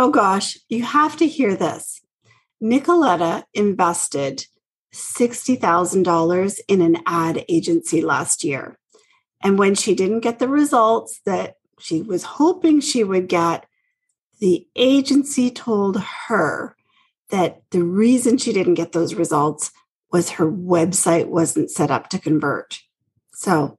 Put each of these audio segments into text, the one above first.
Oh gosh, you have to hear this. Nicoletta invested $60,000 in an ad agency last year. And when she didn't get the results that she was hoping she would get, the agency told her that the reason she didn't get those results was her website wasn't set up to convert. So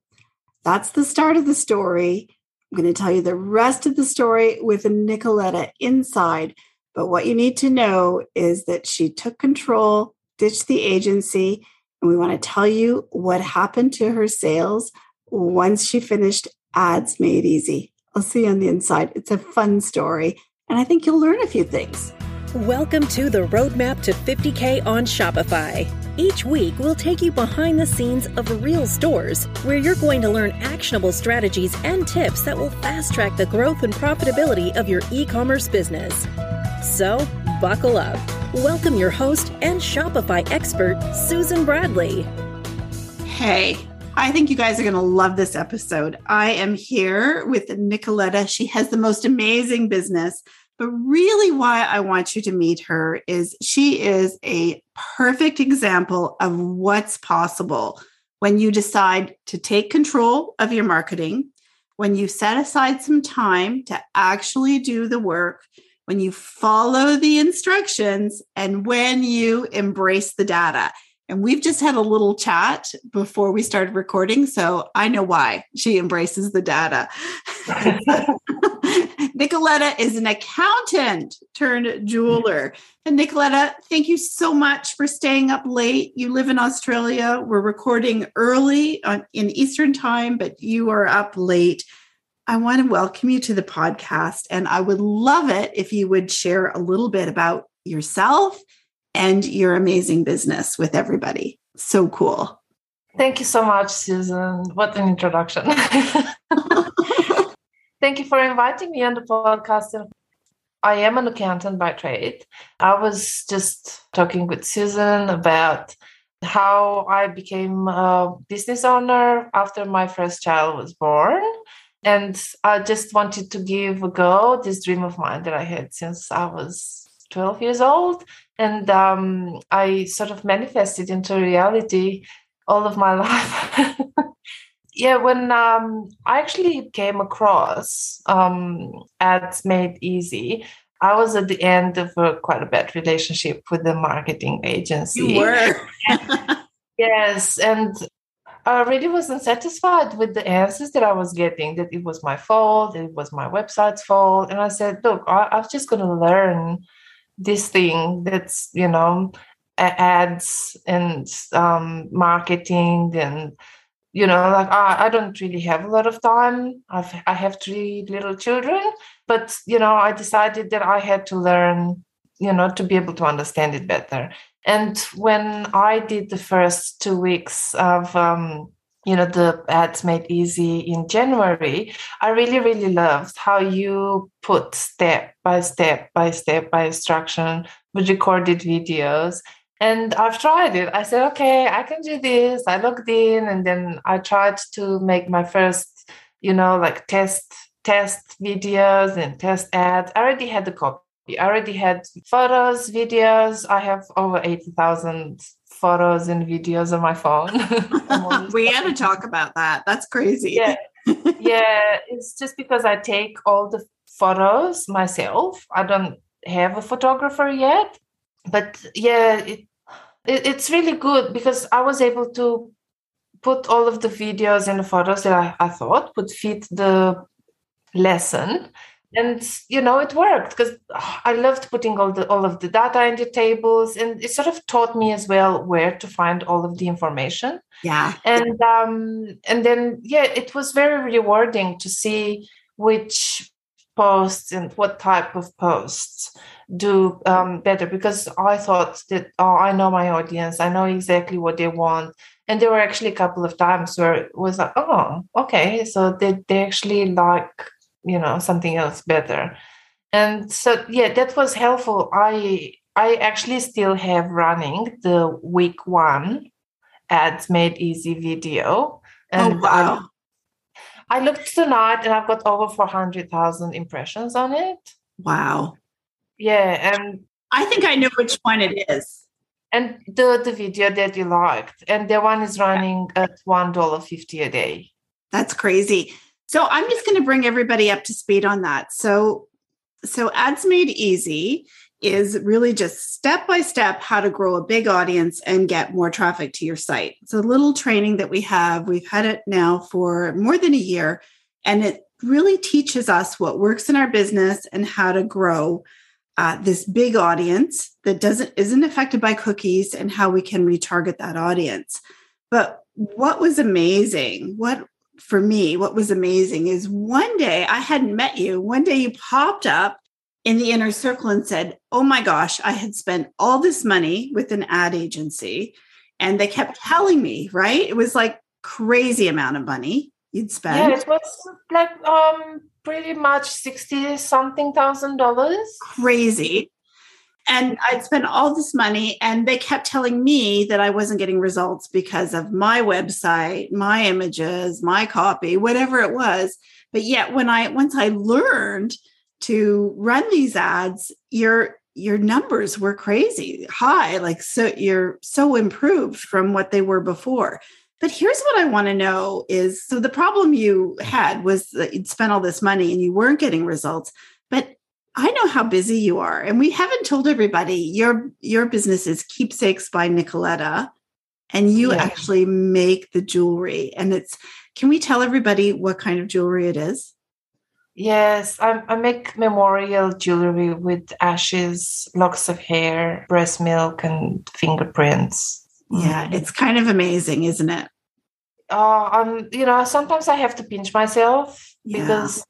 that's the start of the story. I'm going to tell you the rest of the story with Nicoletta inside. But what you need to know is that she took control, ditched the agency, and we want to tell you what happened to her sales once she finished Ads Made Easy. I'll see you on the inside. It's a fun story, and I think you'll learn a few things. Welcome to the Roadmap to 50K on Shopify. Each week, we'll take you behind the scenes of real stores where you're going to learn actionable strategies and tips that will fast track the growth and profitability of your e commerce business. So, buckle up. Welcome your host and Shopify expert, Susan Bradley. Hey, I think you guys are going to love this episode. I am here with Nicoletta. She has the most amazing business but really, why I want you to meet her is she is a perfect example of what's possible when you decide to take control of your marketing, when you set aside some time to actually do the work, when you follow the instructions, and when you embrace the data. And we've just had a little chat before we started recording. So I know why she embraces the data. Nicoletta is an accountant turned jeweler. And Nicoletta, thank you so much for staying up late. You live in Australia. We're recording early on, in Eastern time, but you are up late. I want to welcome you to the podcast. And I would love it if you would share a little bit about yourself and your amazing business with everybody. So cool. Thank you so much, Susan. What an introduction. Thank you for inviting me on the podcast. I am an accountant by trade. I was just talking with Susan about how I became a business owner after my first child was born. And I just wanted to give a go this dream of mine that I had since I was 12 years old and um, I sort of manifested into reality all of my life. yeah, when um, I actually came across um, ads made easy, I was at the end of a quite a bad relationship with the marketing agency. You were. yes, and I really wasn't satisfied with the answers that I was getting. That it was my fault. It was my website's fault. And I said, look, I, I'm just going to learn this thing that's you know ads and um, marketing and you know like I, I don't really have a lot of time. I've, i have three little children but you know i decided that i had to learn you know to be able to understand it better. And when i did the first two weeks of um, you know the ads made easy in january. I really really loved how you put step by step by step by instruction with recorded videos. And i've tried it. I said okay i can do this. I logged in and then i tried to make my first you know like test test videos and test ads. I already had the copy. I already had photos, videos. I have over 80,000 photos and videos on my phone. we had to talk about that. That's crazy. Yeah. yeah. It's just because I take all the photos myself. I don't have a photographer yet. But yeah, it, it, it's really good because I was able to put all of the videos and the photos that I, I thought would fit the lesson and you know it worked because i loved putting all the all of the data in the tables and it sort of taught me as well where to find all of the information. Yeah. And um and then yeah it was very rewarding to see which posts and what type of posts do um, better because i thought that oh i know my audience i know exactly what they want. And there were actually a couple of times where it was like oh okay so they, they actually like you know something else better. And so yeah that was helpful. I i actually still have running the week one ads made easy video. Oh, and oh, wow. I, I looked tonight and i've got over 400000 impressions on it. Wow. Yeah, and I think I know which one it is. And the the video that you liked, and the one is running at one dollar fifty a day. That's crazy. So I'm just going to bring everybody up to speed on that. So so ads made easy is really just step by step how to grow a big audience and get more traffic to your site. It's a little training that we have. We've had it now for more than a year, and it really teaches us what works in our business and how to grow uh, this big audience that doesn't isn't affected by cookies and how we can retarget that audience. But what was amazing, what for me, what was amazing is one day I hadn't met you. One day you popped up in the inner circle and said, Oh my gosh, I had spent all this money with an ad agency. And they kept telling me, right? It was like crazy amount of money you'd spend. Yeah, it was like um pretty much 60 something thousand dollars. Crazy. And I'd spent all this money, and they kept telling me that I wasn't getting results because of my website, my images, my copy, whatever it was. But yet, when I once I learned to run these ads, your your numbers were crazy high, like so you're so improved from what they were before. But here's what I want to know is so the problem you had was that you'd spent all this money and you weren't getting results. But I know how busy you are, and we haven't told everybody your your business is Keepsakes by Nicoletta, and you yeah. actually make the jewelry. And it's can we tell everybody what kind of jewelry it is? Yes, I, I, make memorial jewelry with ashes, locks of hair, breast milk, and fingerprints. Yeah, mm-hmm. it's kind of amazing, isn't it? Uh, um, you know, sometimes I have to pinch myself yeah. because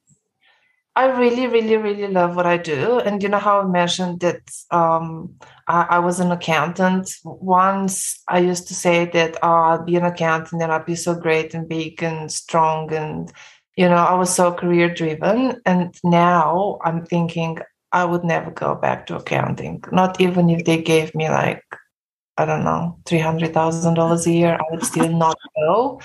I really, really, really love what I do. And you know how I mentioned that um, I, I, was an accountant. Once I used to say that oh, I'll be an accountant and I'll be so great and big and strong and you know, I was so career driven. And now I'm thinking I would never go back to accounting, not even if they gave me like, I don't know, $300,000 a year, I would still not go.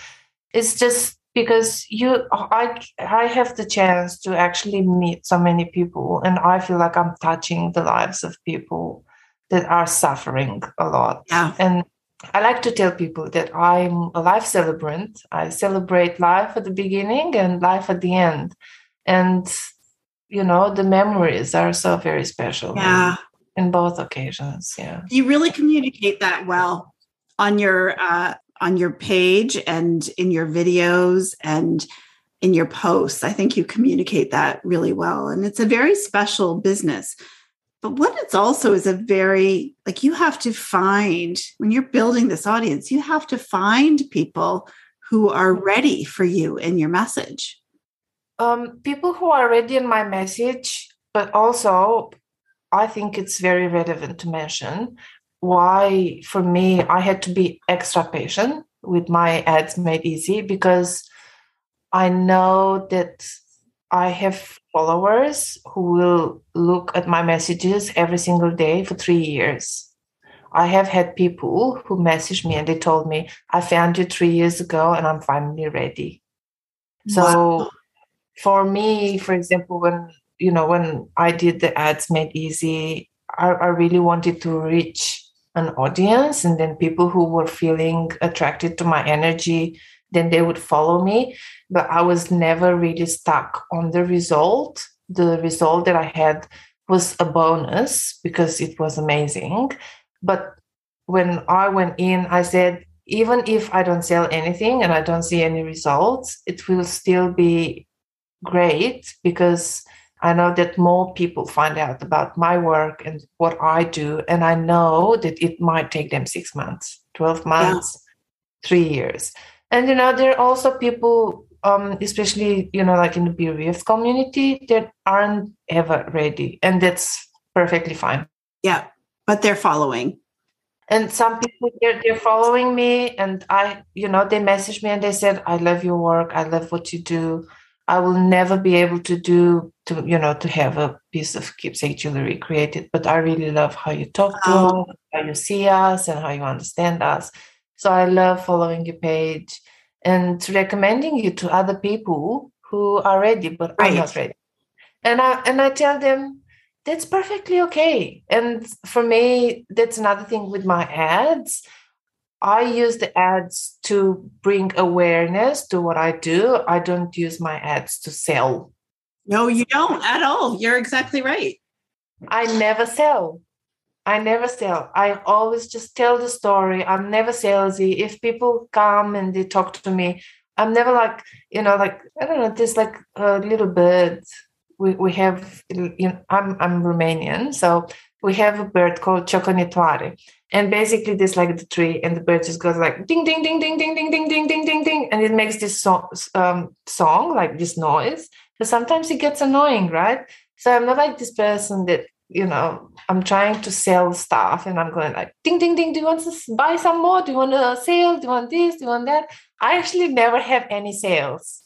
It's just because you I I have the chance to actually meet so many people and I feel like I'm touching the lives of people that are suffering a lot. Yeah. And I like to tell people that I'm a life celebrant. I celebrate life at the beginning and life at the end. And, you know, the memories are so very special. Yeah. In, in both occasions. Yeah. You really communicate that well on your uh on your page and in your videos and in your posts. I think you communicate that really well. And it's a very special business. But what it's also is a very, like, you have to find, when you're building this audience, you have to find people who are ready for you and your message. Um, people who are ready in my message, but also I think it's very relevant to mention why, for me, I had to be extra patient with my ads made easy because I know that I have followers who will look at my messages every single day for three years. I have had people who messaged me and they told me, I found you three years ago and I'm finally ready. So wow. for me, for example, when you know, when I did the ads made easy, I, I really wanted to reach an audience and then people who were feeling attracted to my energy then they would follow me. But i was never really stuck on the result. The result that i had was a bonus because it was amazing. But when i went in i said even if i don't sell anything and i don't see any results it will still be great because I know that more people find out about my work and what I do. And I know that it might take them six months, 12 months, yeah. three years. And, you know, there are also people, um, especially, you know, like in the BRF community, that aren't ever ready. And that's perfectly fine. Yeah. But they're following. And some people, they're, they're following me. And I, you know, they message me and they said, I love your work. I love what you do I will never be able to do to you know to have a piece of keepsake jewelry created, but I really love how you talk to oh. us, how you see us, and how you understand us. So I love following your page and recommending you to other people who are ready but right. are not ready. And I and I tell them, that's perfectly okay. And for me, that's another thing with my ads. I use the ads to bring awareness to what I do. I don't use my ads to sell. No, you don't at all. You're exactly right. I never sell. I never sell. I always just tell the story. I'm never salesy. If people come and they talk to me, I'm never like, you know, like, I don't know, there's like a little bird. We, we have, you know, I'm, I'm Romanian. So we have a bird called Ciocănitoare. And basically, this like the tree, and the bird just goes like ding, ding, ding, ding, ding, ding, ding, ding, ding, ding, ding, and it makes this song, um, song like this noise. But sometimes it gets annoying, right? So I'm not like this person that you know I'm trying to sell stuff, and I'm going like ding, ding, ding. Do you want to buy some more? Do you want a sale? Do you want this? Do you want that? I actually never have any sales.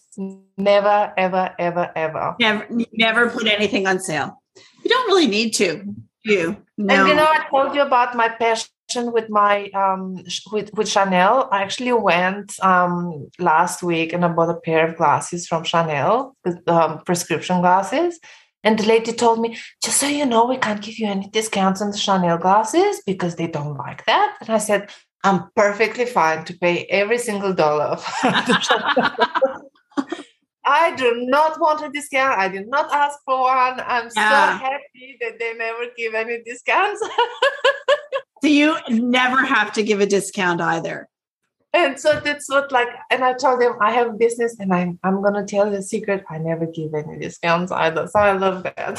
Never, ever, ever, ever. Never, never put anything on sale. You don't really need to. You. No. And you know, I told you about my passion with my um with with Chanel. I actually went um last week and I bought a pair of glasses from Chanel, um, prescription glasses. And the lady told me, just so you know, we can't give you any discounts on the Chanel glasses because they don't like that. And I said, I'm perfectly fine to pay every single dollar. I do not want a discount. I did not ask for one. I'm yeah. so happy that they never give any discounts. so you never have to give a discount either. And so that's what like, and I told them I have a business and I'm I'm gonna tell you a secret. I never give any discounts either. So I love that.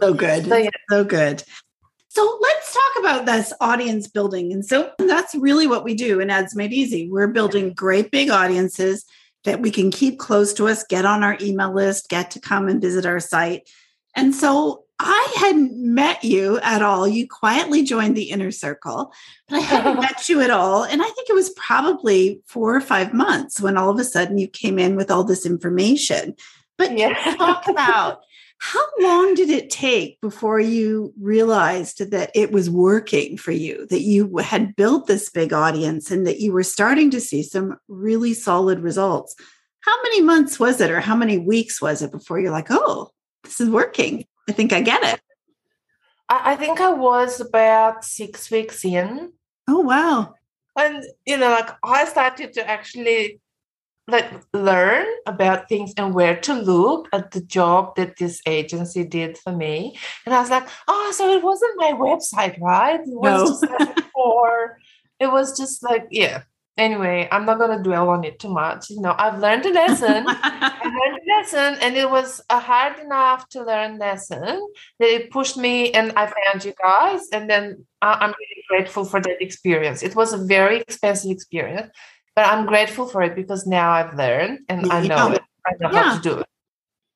so good. So, yeah. so good. So let's talk about this audience building. And so that's really what we do in Ads Made Easy. We're building great big audiences that we can keep close to us, get on our email list, get to come and visit our site. And so I hadn't met you at all. You quietly joined the inner circle, but I hadn't met you at all. And I think it was probably four or five months when all of a sudden you came in with all this information. But yeah. talk about how long did it take before you realized that it was working for you, that you had built this big audience and that you were starting to see some really solid results? How many months was it, or how many weeks was it before you're like, oh, this is working? I think I get it. I think I was about six weeks in. Oh, wow. And, you know, like I started to actually like learn about things and where to look at the job that this agency did for me. And I was like, oh, so it wasn't my website, right? It was no. just like before. It was just like, yeah. Anyway, I'm not gonna dwell on it too much. You know, I've learned a lesson. I learned a lesson, and it was a hard enough to learn lesson that it pushed me, and I found you guys, and then uh, I'm really grateful for that experience. It was a very expensive experience, but I'm grateful for it because now I've learned and I know it. I know yeah. how to do it.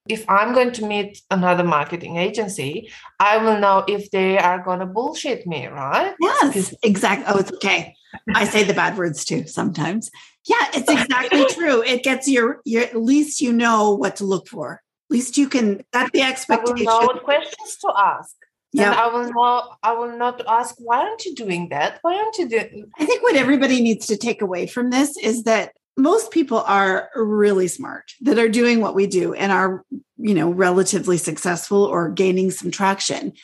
If I'm going to meet another marketing agency, I will know if they are going to bullshit me, right? Yes, exactly. Oh, it's okay. I say the bad words too sometimes. Yeah, it's exactly true. It gets your, your at least you know what to look for. At least you can that's the expectation. I will know what questions to ask. Yeah. I will not I will not ask, why aren't you doing that? Why aren't you doing I think what everybody needs to take away from this is that most people are really smart that are doing what we do and are, you know, relatively successful or gaining some traction.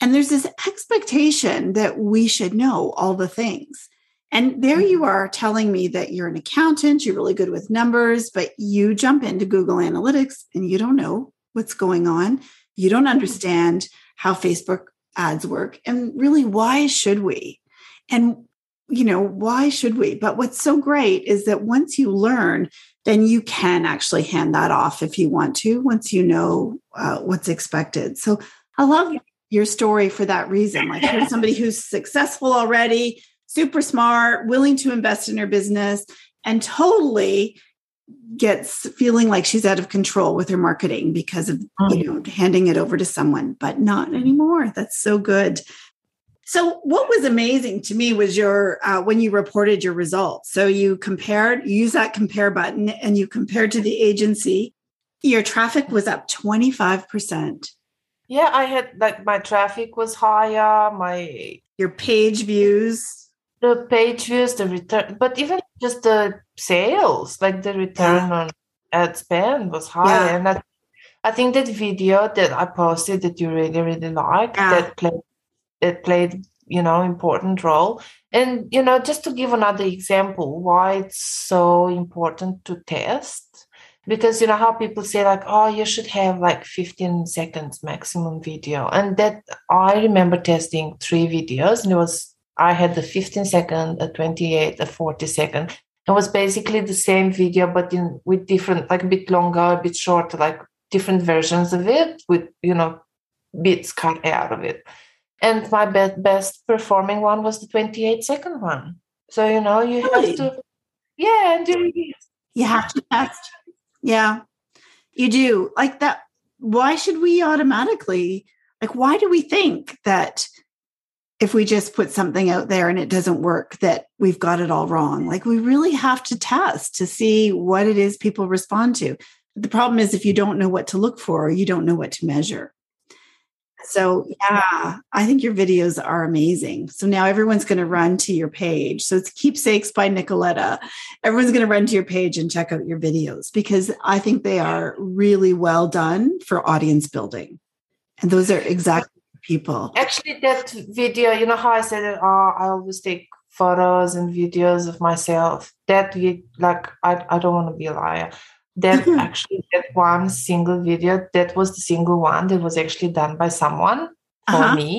And there's this expectation that we should know all the things. And there you mm-hmm. are telling me that you're an accountant, you're really good with numbers, but you jump into Google Analytics and you don't know what's going on. You don't mm-hmm. understand how Facebook ads work. And really, why should we? And, you know, why should we? But what's so great is that once you learn, then you can actually hand that off if you want to, once you know uh, what's expected. So I love your story for that reason. Like, here's somebody who's successful already, super smart, willing to invest in her business, and totally gets feeling like she's out of control with her marketing because of you mm. know handing it over to someone but not anymore. That's so good. So what was amazing to me was your uh, when you reported your results. So you compared you use that compare button and you compared to the agency. Your traffic was up 25% yeah i had like my traffic was higher my your page views the page views, the return, but even just the sales, like the return yeah. on ad spend was high, yeah. and that I think that video that I posted that you really, really like Yeah. that played that played, you know, important role. And you know, just to give another example, why it's so important to test. Because you know how people say like, oh, you should have like 15 seconds maximum video. And that I remember testing three videos, and it was I had the 15 second, a 28, a 40 second. It was basically the same video, but in with different, like a bit longer, a bit shorter, like different versions of it with you know bits cut out of it. And my be- best performing one was the 28 second one. So you know you Really? have to, yeah, and you, You have to test. Yeah, you do. Like that. Why should we automatically, like, why do we think that if we just put something out there and it doesn't work, that we've got it all wrong? Like, we really have to test to see what it is people respond to. The problem is if you don't know what to look for, you don't know what to measure. So, yeah, I think your videos are amazing. So now everyone's going to run to your page. So it's Keepsakes by Nicoletta. Everyone's going to run to your page and check out your videos because I think they are really well done for audience building. And those are exactly people. actually that video you know how i said that oh, i always take photos and videos of myself that we like i, I don't want to be a liar that actually that one single video that was the single one that was actually done by someone for Uh-huh. me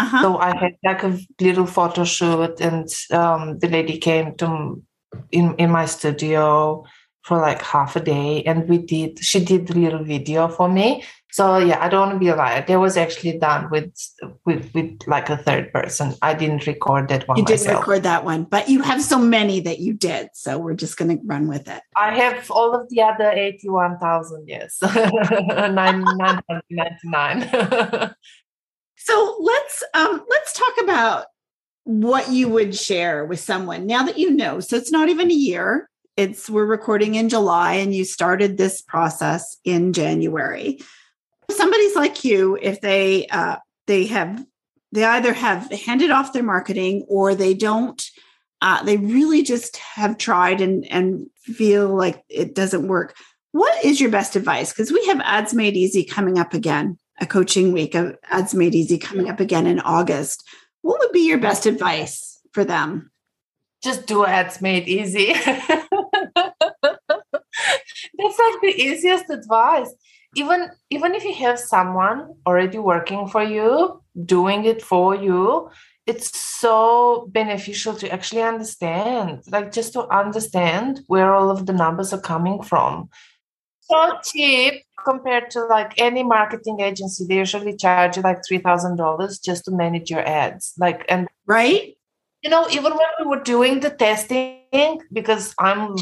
Uh-huh. so i had like a little photo shoot and um, the lady came to in in my studio for like half a day and we did she did the little video for me so yeah i don't want to be a liar that was actually done with with with like a third person i didn't record that one you didn't myself record that one, but you have so many that you did. So we're just going to run with it. i have all of the other 81000 yes 999 So let's um let's talk about what you would share with someone now that you know. So it's not even a year. It's we're recording in July and you started this process in January. Somebody's like you, if they uh they have they either have handed off their marketing or they don't uh, they really just have tried and and feel like it doesn't work. What is your best advice? Because we have ads made easy coming up again a coaching week of ads made easy coming up again in august. What would be your best advice for them? Just do ads made easy. That's like the easiest advice even even if you have someone already working for you doing it for you it's so beneficial to actually understand like just to understand where all of the numbers are coming from. So cheap compared to like any marketing agency they usually charge you like $3000 just to manage your ads like and right? You know even when we were doing the testing because i'm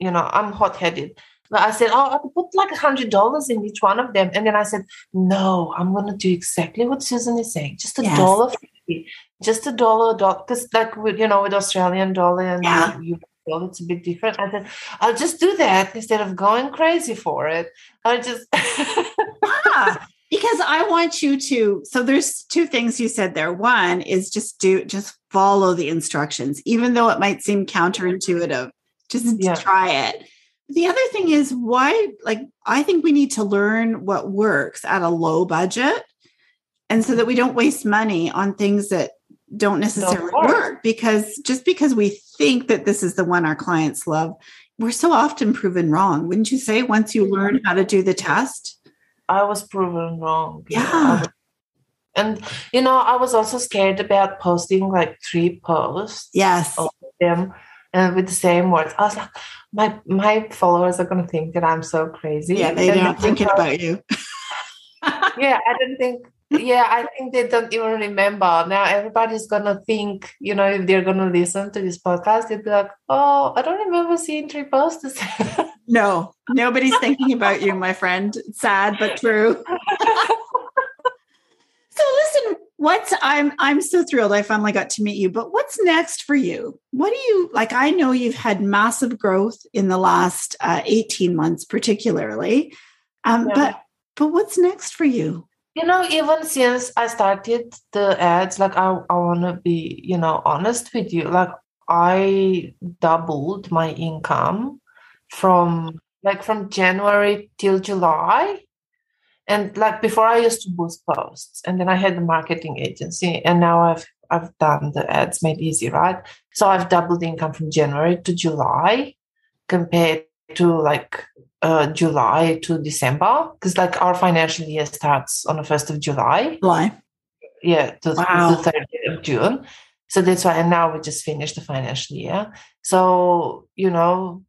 you know i'm hot-headed but i said oh i put like a hundred dollars in each one of them and then i said no i'm gonna do exactly what susan is saying just a Yes. dollar fifty just a dollar dot because like with you know with australian dollar and Yeah. you dollar it's a bit different i said i'll just do that instead of going crazy for it i just ah, because i want you to so there's two things you said there one is just do just follow the instructions even though it might seem counterintuitive just Yeah. try it the other thing is why like i think we need to learn what works at a low budget and so that we don't waste money on things that don't necessarily work. because just because we think that this is the one our clients love we're so often proven wrong wouldn't you say once you learn how to do the test I was proven wrong. Yeah. Was- And you know, I was also scared about posting like three posts yes of them and with the same words. I was like, my my followers are gonna think that I'm so crazy. yeah they And don't thinking about you yeah, I don't think yeah, I think they don't even remember. Now everybody's gonna think, you know, if they're gonna listen to this podcast, they'll be like, Oh, I don't remember seeing three posters." no nobody's thinking about you my friend sad but true so listen what's i'm i'm so thrilled i finally got to meet you but what's next for you? What do you like i know you've had massive growth in the last uh, 18 months particularly um, Yeah. but but what's next for you? You know even since i started the ads like i, I want to be you know honest with you like i doubled my income from like from january till july And like before, I used to boost posts, and then I had the marketing agency, and now I've I've done the ads made easy, right? So I've doubled the income from January to July compared to like uh, July to December because like our financial year starts on the first of July. July. Yeah, to Wow. the 30th of June. So that's why, and now we just finished the financial year. So, you know,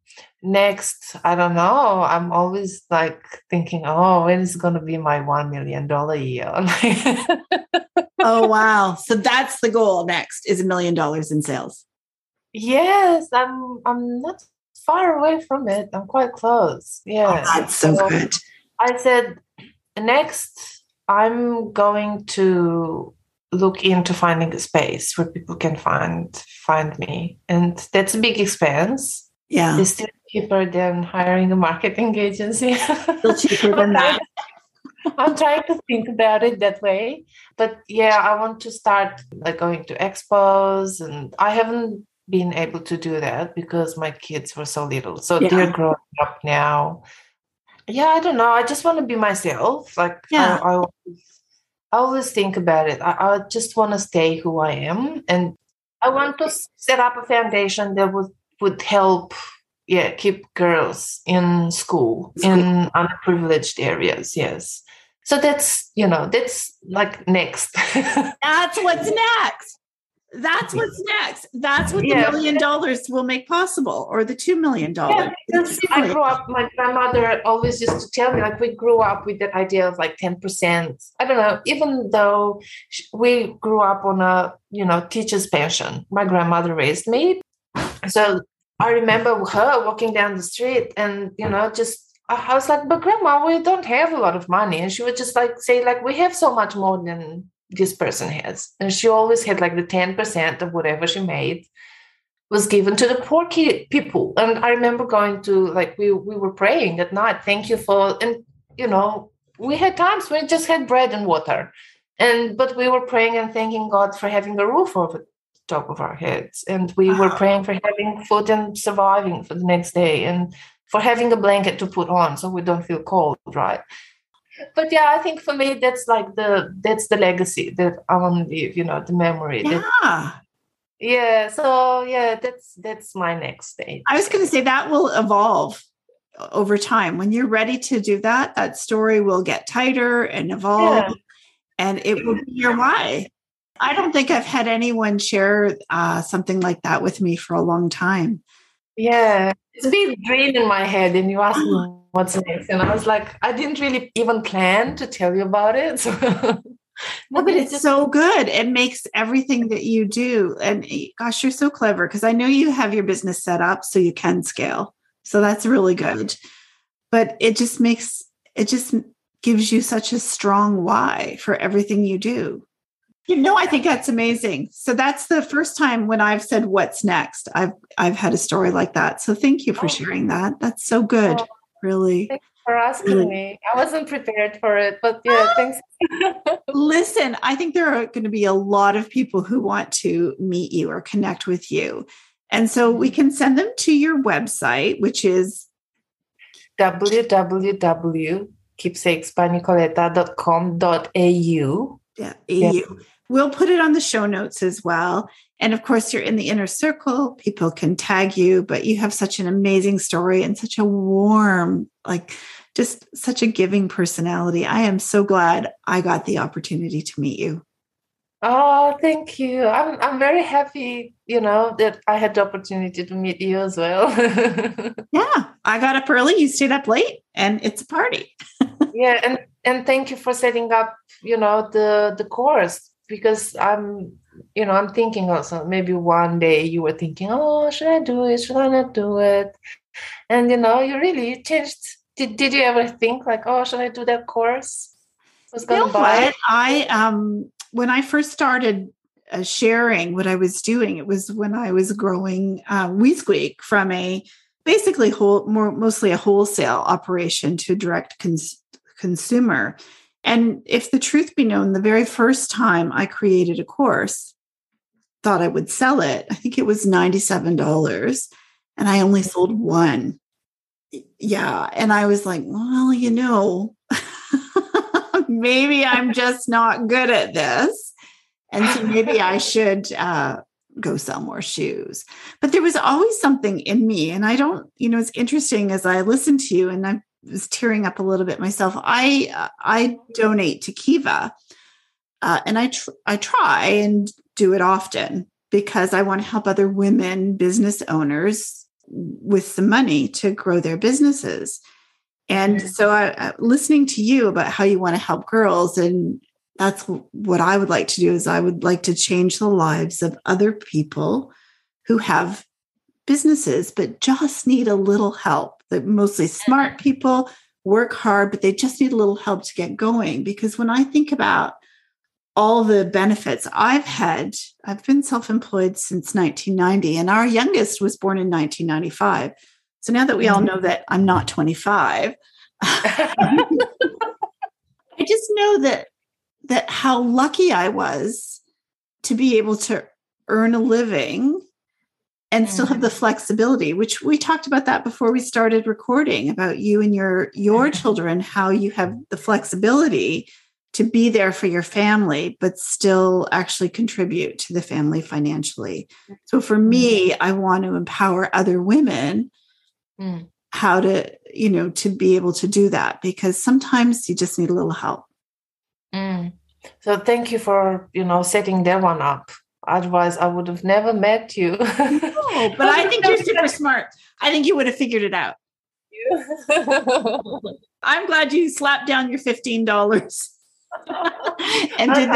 next, I don't know, I'm always like thinking, oh, when is going to be my $1 million year? Oh wow. So that's the goal next is a million dollars in sales. yes, I'm, I'm not far away from it. I'm quite close. Yeah. Oh, that's so good. I said, next, I'm going to look into finding a space where people can find find me, and that's a big expense. Yeah. It's still cheaper than hiring a marketing agency. Still cheaper than that. I'm trying to think about it that way, but yeah, I want to start like going to expos, and I haven't been able to do that because my kids were so little. So Yeah. they're growing up now. Yeah, I don't know. I just want to be myself. Like Yeah. I, I, always, I always think about it. I, I just want to stay who I am, and I want to set up a foundation that would would help. Yeah, keep girls in school School. in underprivileged areas. Yes. So that's you know that's like next. That's what's next. That's what's next. That's what the Yeah. million dollars will make possible, or the two million dollars. Yeah, I grew up, my grandmother always used to tell me, like, we grew up with that idea of like 10%. I don't know, even though we grew up on a, you know, teacher's pension, my grandmother raised me. So I remember her walking down the street and, you know, just, I was like, but grandma, we don't have a lot of money. And she would just like say, like, we have so much more than this person has. And she always had like the 10% of whatever she made was given to the poor people. And I remember going to like we we were praying at night. Thank you for and you know we had times when we just had bread and water, and but we were praying and thanking God for having a roof over top of our heads, and we were praying for having food and surviving for the next day, and for having a blanket to put on so we don't feel cold, right? But yeah, I think for me that's like the that's the legacy that I want to leave. You know, the memory. That, Yeah. yeah. So yeah, that's that's my next stage. I was going to say that will evolve over time. When you're ready to do that, that story will get tighter and evolve, and it will be your why. I don't think I've had anyone share uh, something like that with me for a long time. Yeah, it's been a in my head, and you asked me what's next, and I was like, I didn't really even plan to tell you about it. So. No, but it's so good. It makes everything that you do. And eh, gosh, you're so clever because I know you have your business set up so you can scale. So that's really good. But it just makes it just gives you such a strong why for everything you do. You know, I think that's amazing. So that's the first time when I've said what's next. I've I've had a story like that. So thank you for Oh. sharing that. That's so good. Really. Thanks for asking Really. me. I wasn't prepared for it, but ah! yeah, thanks. Listen, I think there are going to be a lot of people who want to meet you or connect with you. And so we mm-hmm. can send them to your website, which is www.keepsakesbynicoleta.com.au. yeah, Yeah. We'll put it on the show notes as well. And of course, you're in the inner circle. People can tag you, but you have such an amazing story and such a warm, like just such a giving personality. I am so glad I got the opportunity to meet you. Oh, thank you. I'm I'm very happy, you know, that I had the opportunity to meet you as well. Yeah, I got up early. You stayed up late, and it's a party. yeah, and and thank you for setting up, you know, the the course because I'm, you know, I'm thinking also maybe one day you were thinking, oh, should I do it? Should I not do it? And you know, you really changed. Did Did you ever think like, oh, should I do that course? I was know gonna buy it. I um when I first started uh, sharing what I was doing, it was when I was growing uh, Squeak from a basically whole more mostly a wholesale operation to direct cons- consumer. And if the truth be known, the very first time I created a course, thought I would sell it. I think it was $97 and I only sold one. Yeah, and I was like, well, you know, maybe I'm just not good at this. And so maybe I should uh, go sell more shoes. But there was always something in me. And I don't, you know, it's interesting as I listen to you and I was tearing up a little bit myself. I, uh, I donate to Kiva. Uh, and I, tr- I try and do it often because I want to help other women business owners with some money to grow their businesses. And so, I, listening to you about how you want to help girls, and that's what I would like to do is I would like to change the lives of other people who have businesses but just need a little help. That mostly smart people work hard, but they just need a little help to get going. Because when I think about all the benefits I've had, I've been self employed since 1990, and our youngest was born in 1995. So now that we all mm-hmm. know that I'm not 25, I just know that that how lucky I was to be able to earn a living and still have the flexibility which we talked about that before we started recording about you and your your children how you have the flexibility to be there for your family but still actually contribute to the family financially. So for me i want to empower other women mm. how to you know to be able to do that because sometimes you just need a little help. Mm. so thank you for you know setting that one up otherwise i would have never met you no, but i think you're super smart i think you would have figured it out i'm glad you slapped down your $15 and did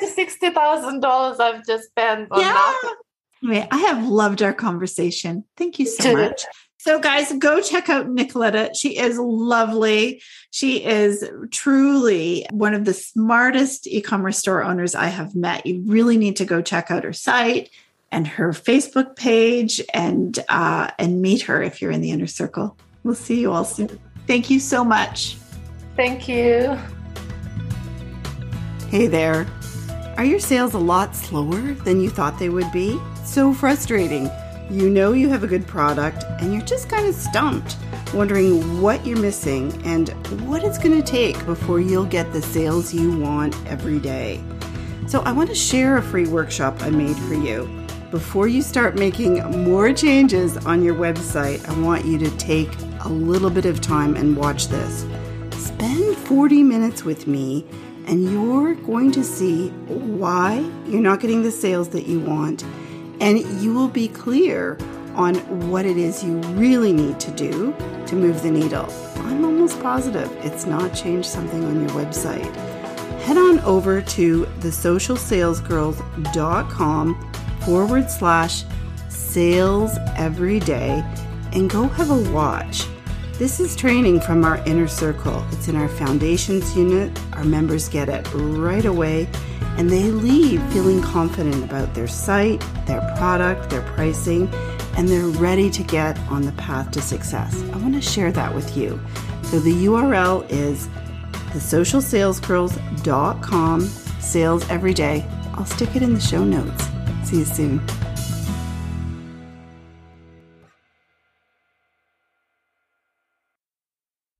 the sixty thousand dollars I've just spent on yeah. I have loved our conversation. Thank you so much. So, guys, go check out Nicoletta. She is lovely. She is truly one of the smartest e commerce store owners I have met. You really need to go check out her site and her Facebook page and uh, and meet her if you're in the inner circle. We'll see you all soon. Thank you so much. Thank you. Hey there. Are your sales a lot slower than you thought they would be? So frustrating. You know you have a good product and you're just kind of stumped, wondering what you're missing and what it's going to take before you'll get the sales you want every day. So, I want to share a free workshop I made for you. Before you start making more changes on your website, I want you to take a little bit of time and watch this. Spend 40 minutes with me and you're going to see why you're not getting the sales that you want, and you will be clear on what it is you really need to do to move the needle. I'm almost positive it's not changed something on your website. Head on over to thesocialsalesgirls.com forward slash sales every day and go have a watch this is training from our inner circle. It's in our foundations unit. Our members get it right away and they leave feeling confident about their site, their product, their pricing, and they're ready to get on the path to success. I want to share that with you. So the URL is thesocialsalesgirls.com sales every day. I'll stick it in the show notes. See you soon.